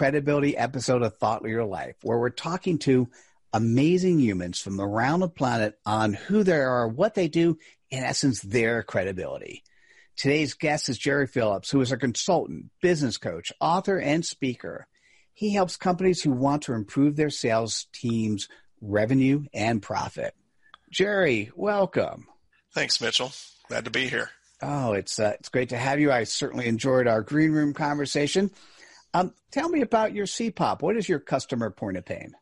credibility episode of Thought Leader Life, where we're talking to amazing humans from around the planet on who they are, what they do, in essence, their credibility. Today's guest is Jerry Phillips, who is a consultant, business coach, author, and speaker. He helps companies who want to improve their sales team's revenue and profit. Jerry, welcome. Thanks, Mitchell. Glad to be here. Oh, it's uh, it's great to have you. I certainly enjoyed our green room conversation. Um, tell me about your CPOP. What is your customer point of pain?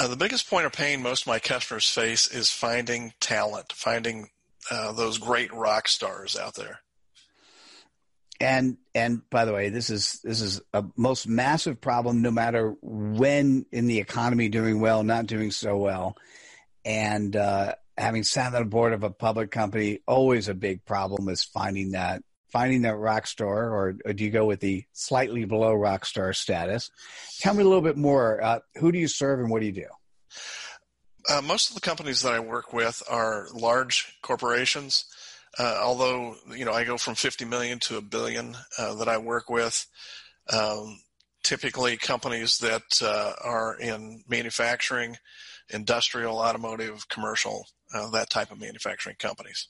Uh, the biggest point of pain most of my customers face is finding talent, finding uh, those great rock stars out there. And and by the way, this is this is a most massive problem, no matter when in the economy doing well, not doing so well, and uh, having sat on the board of a public company, always a big problem is finding that finding that rock star, or, or do you go with the slightly below rock star status? Tell me a little bit more. Uh, who do you serve and what do you do? Uh, most of the companies that I work with are large corporations. Uh, although you know I go from 50 million to a billion uh, that I work with. Um, typically, companies that uh, are in manufacturing, industrial, automotive, commercial, uh, that type of manufacturing companies.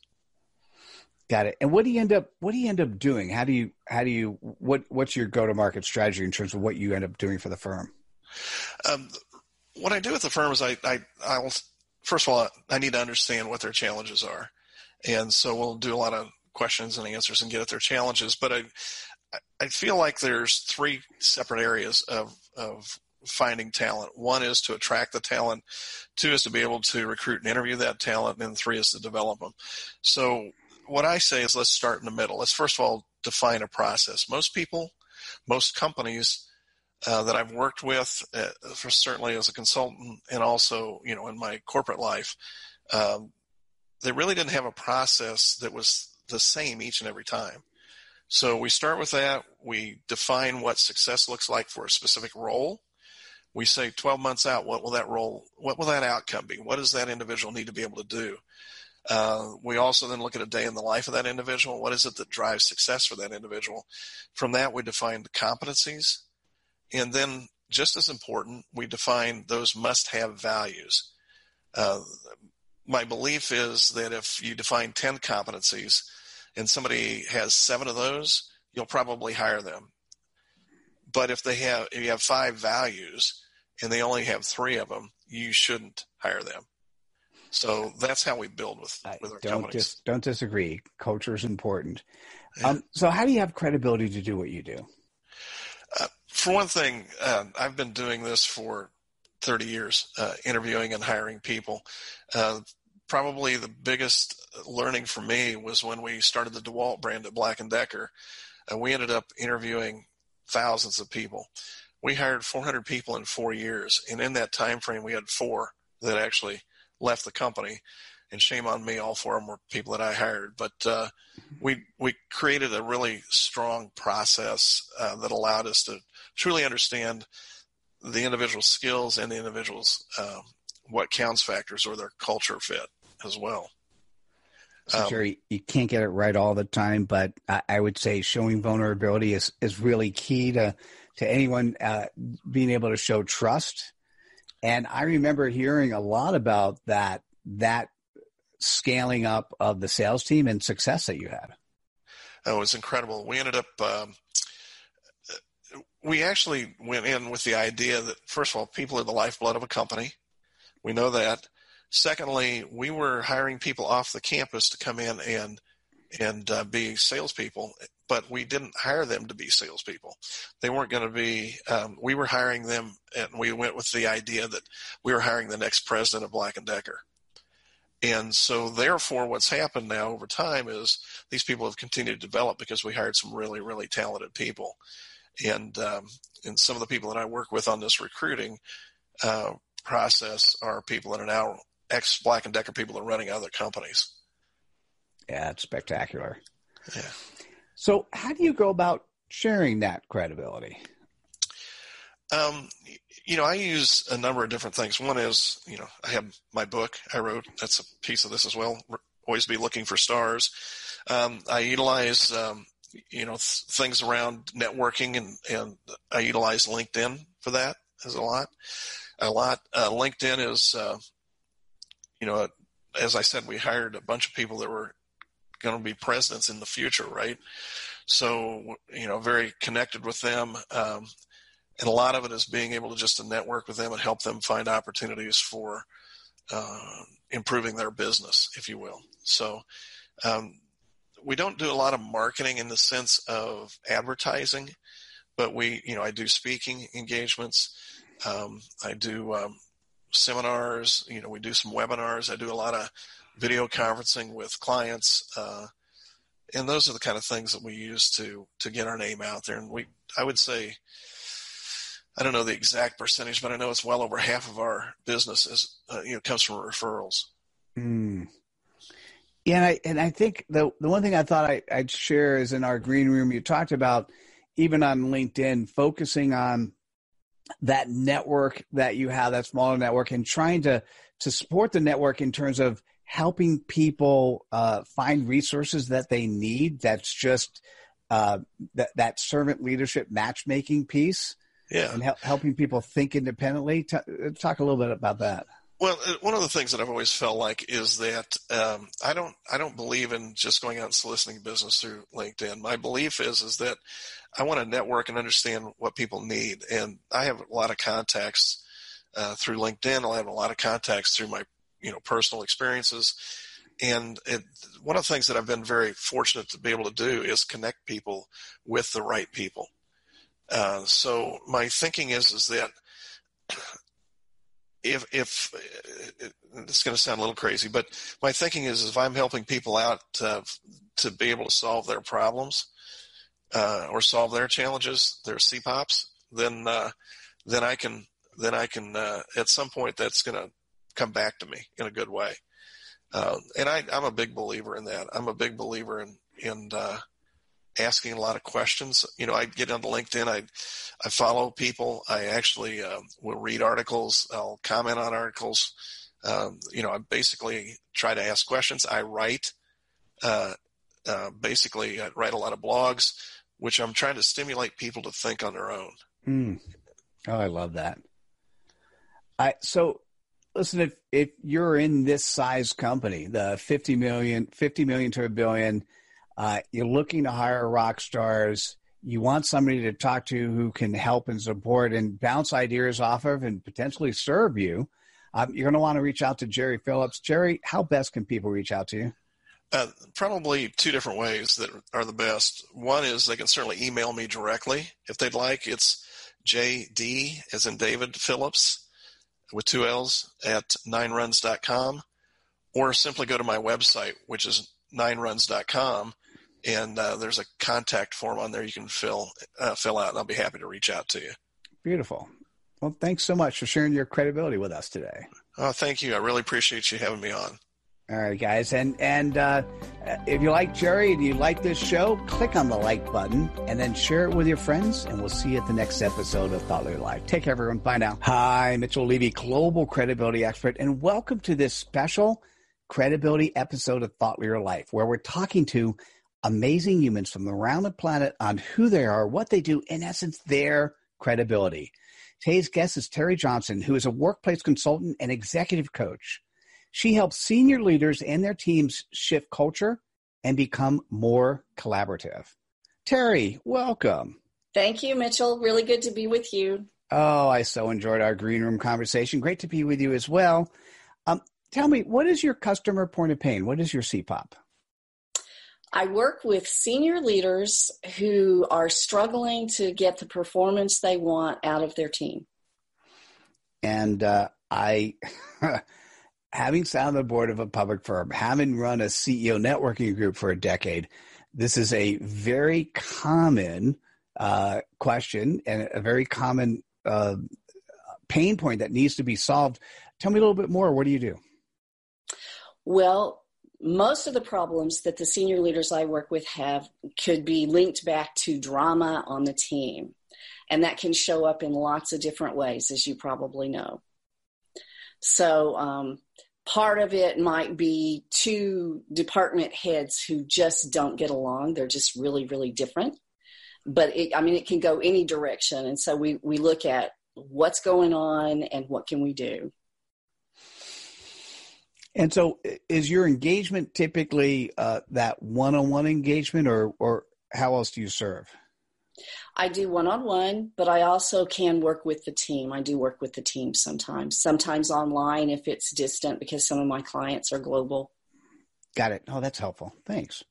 Got it. And what do you end up? What do you end up doing? How do you? How do you? What What's your go to market strategy in terms of what you end up doing for the firm? Um, what I do with the firm is I, I I'll first of all I need to understand what their challenges are and so we'll do a lot of questions and answers and get at their challenges. But I, I feel like there's three separate areas of, of finding talent. One is to attract the talent. Two is to be able to recruit and interview that talent. And three is to develop them. So what I say is let's start in the middle. Let's first of all define a process. Most people, most companies uh, that I've worked with, uh, for certainly as a consultant and also, you know, in my corporate life, um, they really didn't have a process that was the same each and every time. So we start with that. We define what success looks like for a specific role. We say 12 months out, what will that role, what will that outcome be? What does that individual need to be able to do? Uh, we also then look at a day in the life of that individual. What is it that drives success for that individual? From that, we define the competencies. And then, just as important, we define those must have values. Uh, my belief is that if you define 10 competencies and somebody has seven of those, you'll probably hire them. But if they have, if you have five values and they only have three of them, you shouldn't hire them. So that's how we build with, with our don't companies. Dis, don't disagree. Culture is important. Yeah. Um, so how do you have credibility to do what you do? Uh, for one thing, uh, I've been doing this for 30 years, uh, interviewing and hiring people. Uh, probably the biggest learning for me was when we started the DeWalt brand at Black and Decker. and we ended up interviewing thousands of people. We hired 400 people in four years, and in that time frame, we had four that actually left the company. And shame on me, all four of them were people that I hired. But uh, we we created a really strong process uh, that allowed us to truly understand the individual skills and the individual's um, what counts factors or their culture fit as well. So um, Jerry, you can't get it right all the time, but I, I, would say showing vulnerability is, is really key to to anyone uh, being able to show trust. And I remember hearing a lot about that that scaling up of the sales team and success that you had. Oh, it was incredible. We ended up. Um, we actually went in with the idea that first of all, people are the lifeblood of a company. We know that. Secondly, we were hiring people off the campus to come in and and uh, be salespeople, but we didn't hire them to be salespeople. They weren't going to be. Um, we were hiring them, and we went with the idea that we were hiring the next president of Black and Decker. And so, therefore, what's happened now over time is these people have continued to develop because we hired some really, really talented people. And um, and some of the people that I work with on this recruiting uh, process are people that are now ex Black and Decker people that are running other companies. Yeah, it's spectacular. Yeah. So, how do you go about sharing that credibility? Um, you know, I use a number of different things. One is, you know, I have my book I wrote. That's a piece of this as well. Always be looking for stars. Um, I utilize, um, you know, th- things around networking, and and I utilize LinkedIn for that as a lot. A lot. Uh, LinkedIn is, uh, you know, as I said, we hired a bunch of people that were going to be presidents in the future, right? So, you know, very connected with them. Um, and a lot of it is being able to just to network with them and help them find opportunities for uh, improving their business, if you will. So, um, we don't do a lot of marketing in the sense of advertising, but we, you know, I do speaking engagements. Um, I do um, seminars. You know, we do some webinars. I do a lot of video conferencing with clients, uh, and those are the kind of things that we use to to get our name out there. And we, I would say, I don't know the exact percentage, but I know it's well over half of our business is uh, you know comes from referrals. Mm. Yeah, and I and I think the the one thing I thought I, I'd share is in our green room you talked about even on LinkedIn focusing on that network that you have, that smaller network, and trying to to support the network in terms of helping people uh, find resources that they need. That's just uh, that that servant leadership matchmaking piece. Yeah, and helping people think independently. T- talk a little bit about that. Well, uh, one of the things that I've always felt like is that um, I don't I don't believe in just going out and soliciting business through LinkedIn. My belief is is that I want to network and understand what people need, and I have a lot of contacts uh, through LinkedIn. I have a lot of contacts through my you know personal experiences, and it, one of the things that I've been very fortunate to be able to do is connect people with the right people. Uh, so my thinking is is that if if it's going to sound a little crazy, but my thinking is if I'm helping people out to, to be able to solve their problems uh, or solve their challenges, their CPOPs, then uh, then I can then I can uh, at some point that's going to come back to me in a good way. Uh, and I, am a big believer in that. I'm a big believer in in uh, asking a lot of questions. You know, I get onto LinkedIn. I I follow people. I actually uh, will read articles. I'll comment on articles. Um, you know, I basically try to ask questions. I write. Uh, uh, basically, I write a lot of blogs, which I'm trying to stimulate people to think on their own. Mm. Oh, I love that. I so listen if if you're in this size company, the 50 million, 50 million to a billion uh, you're looking to hire rock stars. You want somebody to talk to who can help and support and bounce ideas off of and potentially serve you. Um, you're going to want to reach out to Jerry Phillips. Jerry, how best can people reach out to you? Uh, probably two different ways that are the best. One is they can certainly email me directly if they'd like. It's JD, as in David Phillips, with two L's, at nineruns.com, or simply go to my website, which is nineruns.com, and uh, there's a contact form on there you can fill uh, fill out, and I'll be happy to reach out to you. Beautiful. Well, thanks so much for sharing your credibility with us today. Oh, thank you. I really appreciate you having me on. All right, guys, and and uh, if you like Jerry and you like this show, click on the like button and then share it with your friends. And we'll see you at the next episode of Thought Leader Life. Take care, everyone. Bye now. Hi, Mitchell Levy, global credibility expert, and welcome to this special credibility episode of Thought Leader Life, where we're talking to amazing humans from around the planet on who they are, what they do, in essence, their credibility. Today's guest is Teri Johnson, who is a workplace consultant and executive coach. She helps senior leaders and their teams shift culture and become more collaborative. Teri, welcome. Thank you, Mitchell. Really good to be with you. Oh, I so enjoyed our green room conversation. Great to be with you as well. Um, tell me, what is your customer point of pain? What is your CPOP? I work with senior leaders who are struggling to get the performance they want out of their team. And uh, I, having sat on the board of a public firm, having run a CEO networking group for a decade, this is a very common uh, question and a very common uh, pain point that needs to be solved. Tell me a little bit more. What do you do? Well, most of the problems that the senior leaders I work with have could be linked back to drama on the team. And that can show up in lots of different ways, as you probably know. So, um, part of it might be two department heads who just don't get along. They're just really, really different. But it, I mean, it can go any direction. And so we, we look at what's going on and what can we do. And so, is your engagement typically uh, that one-on-one engagement, or or how else do you serve? I do one-on-one, but I also can work with the team. I do work with the team sometimes, sometimes online if it's distant, because some of my clients are global. Got it. Oh, that's helpful. Thanks.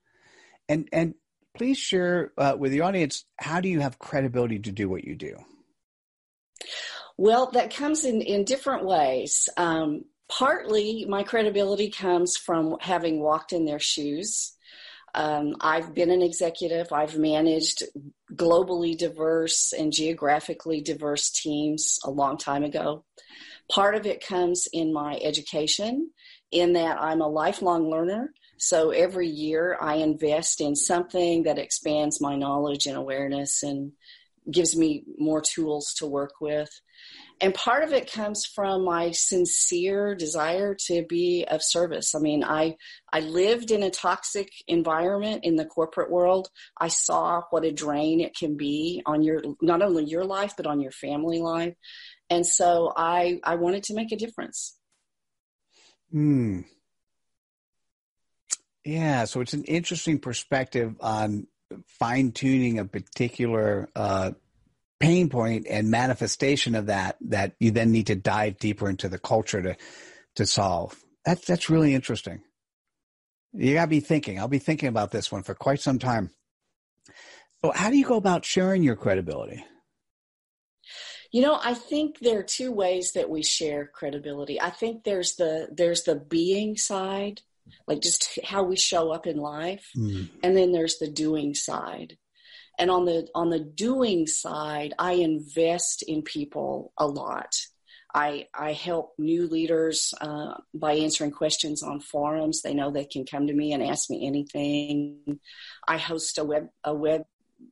And and please share uh, with the audience how do you have credibility to do what you do? Well, that comes in in different ways. Um, partly my credibility comes from having walked in their shoes. Um, I've been an executive. I've managed globally diverse and geographically diverse teams a long time ago. Part of it comes in my education, in that I'm a lifelong learner. So every year I invest in something that expands my knowledge and awareness and gives me more tools to work with and part of it comes from my sincere desire to be of service. I mean i i lived in a toxic environment in the corporate world. I saw what a drain it can be on your not only your life but on your family life. And so i i wanted to make a difference. Hmm. Yeah so it's an interesting perspective on fine tuning a particular uh, pain point and manifestation of that that you then need to dive deeper into the culture to to solve. That's that's really interesting. You gotta be thinking. I'll be thinking about this one for quite some time. So how do you go about sharing your credibility? You know, I think there are two ways that we share credibility. I think there's the there's the being side, like just how we show up in life, mm. and then there's the doing side and on the on the doing side i invest in people a lot i i help new leaders uh, by answering questions on forums they know they can come to me and ask me anything i host a web a web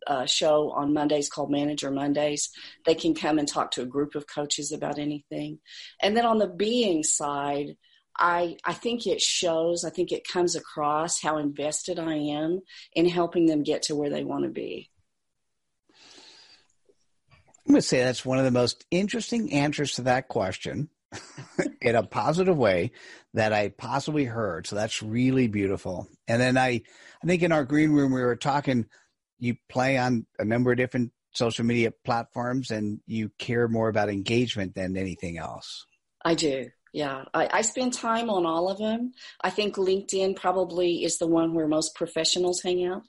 uh, show on Mondays called Manager Mondays. They can come and talk to a group of coaches about anything. And then on the being side, I, I think it shows, I think it comes across how invested I am in helping them get to where they want to be. I'm going to say that's one of the most interesting answers to that question in a positive way that I possibly heard. So that's really beautiful. And then I, I think in our green room, we were talking, you play on a number of different social media platforms and you care more about engagement than anything else. I do. Yeah, I, I, spend time on all of them. I think LinkedIn probably is the one where most professionals hang out.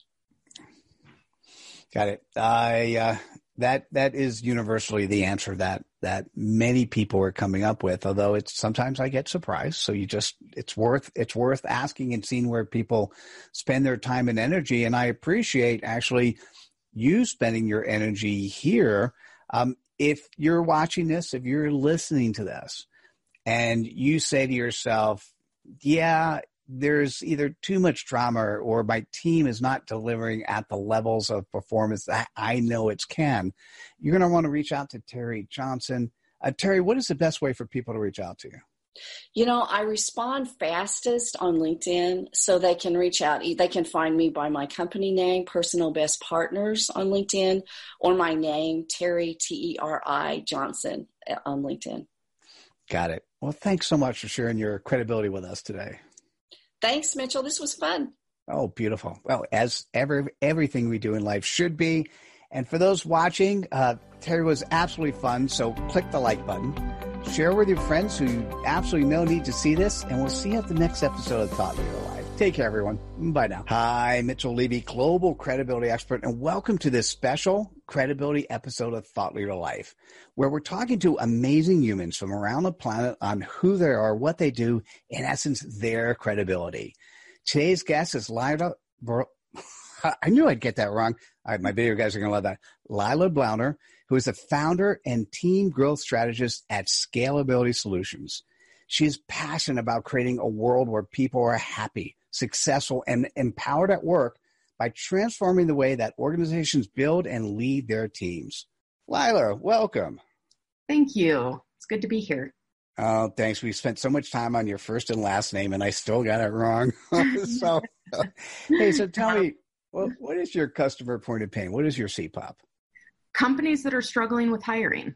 Got it. I uh, that that is universally the answer that that many people are coming up with. Although it's sometimes I get surprised. So you just it's worth it's worth asking and seeing where people spend their time and energy. And I appreciate actually you spending your energy here. Um, if you're watching this, if you're listening to this, and you say to yourself, "Yeah, there's either too much drama or my team is not delivering at the levels of performance that I know it can, you're going to want to reach out to Teri Johnson. Uh, Teri, what is the best way for people to reach out to you? You know, I respond fastest on LinkedIn, so they can reach out. They can find me by my company name, Personal Best Partners on LinkedIn, or my name, Teri, T E R I Johnson uh, on LinkedIn. Got it. Well, thanks so much for sharing your credibility with us today. Thanks, Mitchell. This was fun. Oh, beautiful. Well, as ever, everything we do in life should be. And for those watching, uh, Teri was absolutely fun. So click the like button, share with your friends who absolutely no need to see this, and we'll see you at the next episode of Thought Leader Life. Take care, everyone. Bye now. Hi, Mitchell Levy, global credibility expert, and welcome to this special credibility episode of Thought Leader Life, where we're talking to amazing humans from around the planet on who they are, what they do, in essence, their credibility. Today's guest is Lila. I knew I'd get that wrong. My video guys are going to love that. Lila Blauner, who is the founder and team growth strategist at Scalability Solutions. She is passionate about creating a world where people are happy, successful, and empowered at work by transforming the way that organizations build and lead their teams. Lila, welcome. Thank you. It's good to be here. Oh, thanks. We spent so much time on your first and last name, and I still got it wrong. so, hey, so tell me, well, what is your customer point of pain? What is your CPOP? Companies that are struggling with hiring.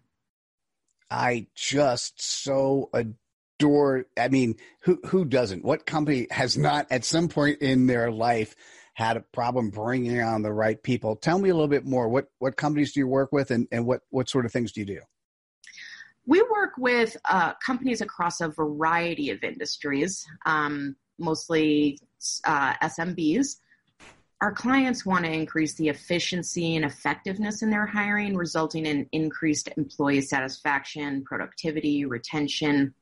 I just so adore. I mean, who who doesn't? What company has not at some point in their life had a problem bringing on the right people? Tell me a little bit more. What what companies do you work with, and and what what sort of things do you do? We work with uh, companies across a variety of industries, um, mostly uh, SMBs. Our clients want to increase the efficiency and effectiveness in their hiring, resulting in increased employee satisfaction, productivity, retention,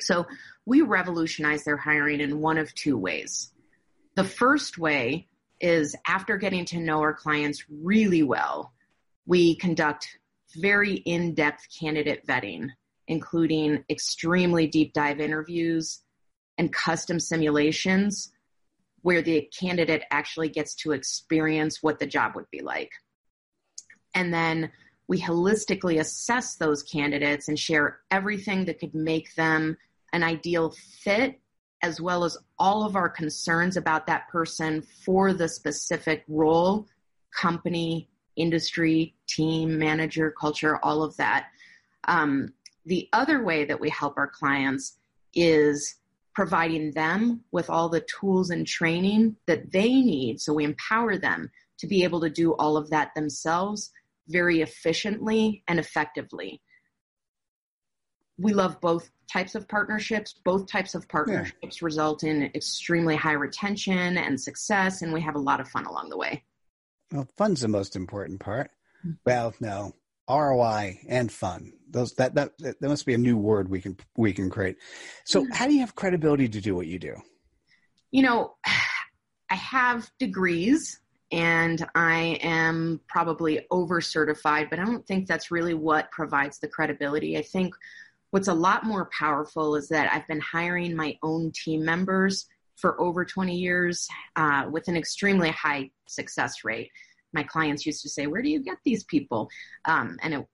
so we revolutionize their hiring in one of two ways. The first way is after getting to know our clients really well, we conduct very in depth candidate vetting, including extremely deep dive interviews and custom simulations where the candidate actually gets to experience what the job would be like. And then we holistically assess those candidates and share everything that could make them an ideal fit as well as all of our concerns about that person for the specific role, company, industry, team, manager, culture, all of that. Um, the other way that we help our clients is providing them with all the tools and training that they need. So we empower them to be able to do all of that themselves very efficiently and effectively. We love both types of partnerships. Both types of partnerships yeah. result in extremely high retention and success, and we have a lot of fun along the way. Well, fun's the most important part. Mm-hmm. Well, no, ROI and fun. Those that that that must be a new word we can we can create. So, how do you have credibility to do what you do? You know, I have degrees and I am probably over certified, but I don't think that's really what provides the credibility. I think What's a lot more powerful is that I've been hiring my own team members for over 20 years uh, with an extremely high success rate. My clients used to say, "Where do you get these people?" Um, and it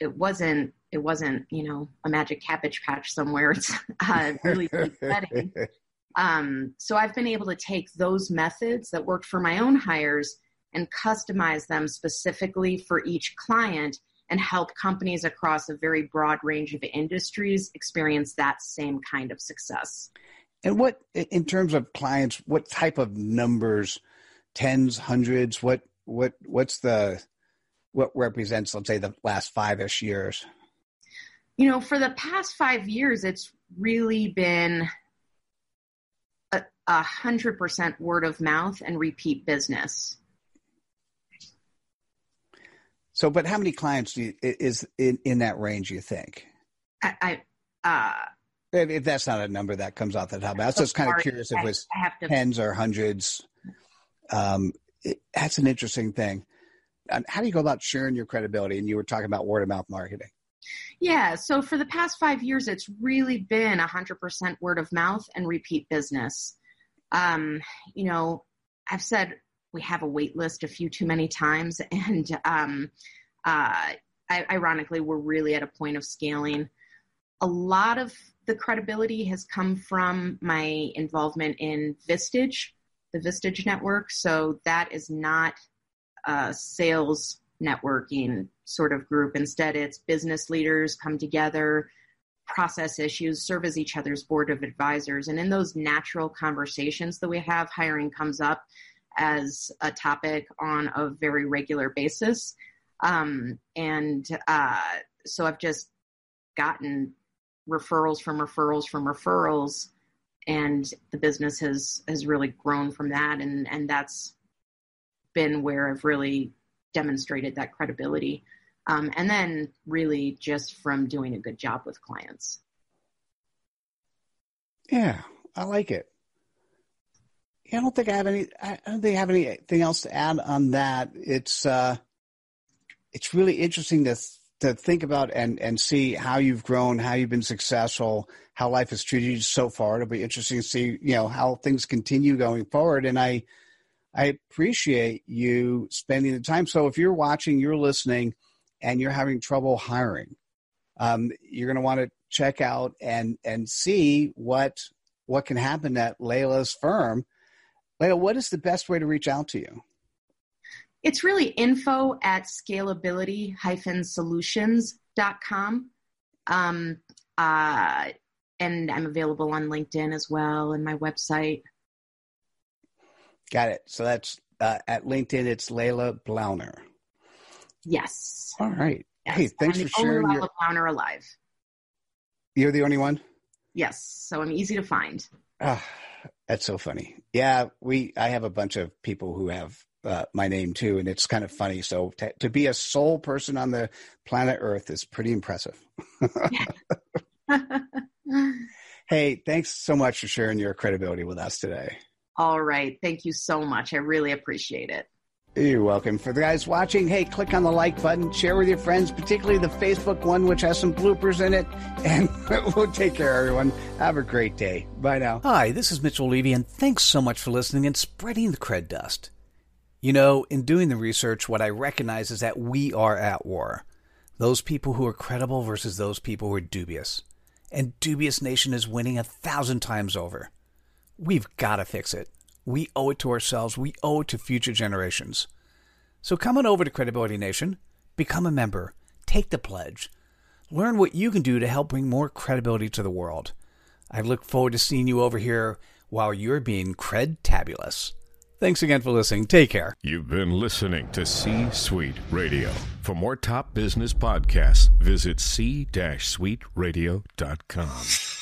it wasn't it wasn't you know a magic cabbage patch somewhere. It's really setting. Um, so I've been able to take those methods that worked for my own hires and customize them specifically for each client and help companies across a very broad range of industries experience that same kind of success. And what, in terms of clients, what type of numbers, tens, hundreds, what, what, what's the, what represents, let's say, the last five ish years? You know, for the past five years, it's really been a hundred percent word of mouth and repeat business. So, but how many clients do you, is in, in that range? You think? I, I uh, if, if, that's not a number that comes off the top, I was just kind of curious if it was to, tens or hundreds. Um, it, that's an interesting thing. And how do you go about sharing your credibility? And you were talking about word of mouth marketing. Yeah, so for the past five years, it's really been 100% word of mouth and repeat business. Um, you know, I've said we have a wait list a few too many times, and um, uh, ironically, we're really at a point of scaling. A lot of the credibility has come from my involvement in Vistage, the Vistage network. So that is not a sales networking sort of group. Instead, it's business leaders come together, process issues, serve as each other's board of advisors. And in those natural conversations that we have, hiring comes up as a topic on a very regular basis. Um, and uh, so I've just gotten referrals from referrals from referrals and the business has has really grown from that. And and that's been where I've really demonstrated that credibility. Um, and then really just from doing a good job with clients. Yeah I like it yeah, I don't think I have any I don't think I have anything else to add on that it's uh it's really interesting to to think about and and see how you've grown, how you've been successful, how life has treated you so far. It'll be interesting to see you know how things continue going forward. And I I appreciate you spending the time. So if you're watching, you're listening, and you're having trouble hiring, um, you're going to want to check out and and see what what can happen at Layla's firm. Layla, what is the best way to reach out to you? It's really info at scalability-solutions.com. Um, uh, and I'm available on LinkedIn as well and my website. Got it. So that's uh, at LinkedIn, it's Layla Blauner. Yes. All right. Yes. Hey, thanks I'm for sharing. Only your... Blauner alive. You're the only one? Yes. So I'm easy to find. Ah, that's so funny. Yeah, we. I have a bunch of people who have uh, my name too, and it's kind of funny. So to, to be a sole person on the planet Earth is pretty impressive. hey, thanks so much for sharing your credibility with us today. All right, thank you so much. I really appreciate it. You're welcome. For the guys watching, hey, click on the like button, share with your friends, particularly the Facebook one, which has some bloopers in it. And we'll take care, everyone. Have a great day. Bye now. Hi, this is Mitchell Levy, and thanks so much for listening and spreading the cred dust. You know, in doing the research, what I recognize is that we are at war. Those people who are credible versus those people who are dubious. And Dubious Nation is winning a thousand times over. We've got to fix it. We owe it to ourselves. We owe it to future generations. So come on over to Credibility Nation, become a member, take the pledge, learn what you can do to help bring more credibility to the world. I look forward to seeing you over here while you're being cred tabulous. Thanks again for listening. Take care. You've been listening to C Suite Radio. For more top business podcasts, visit c-suiteradio.com.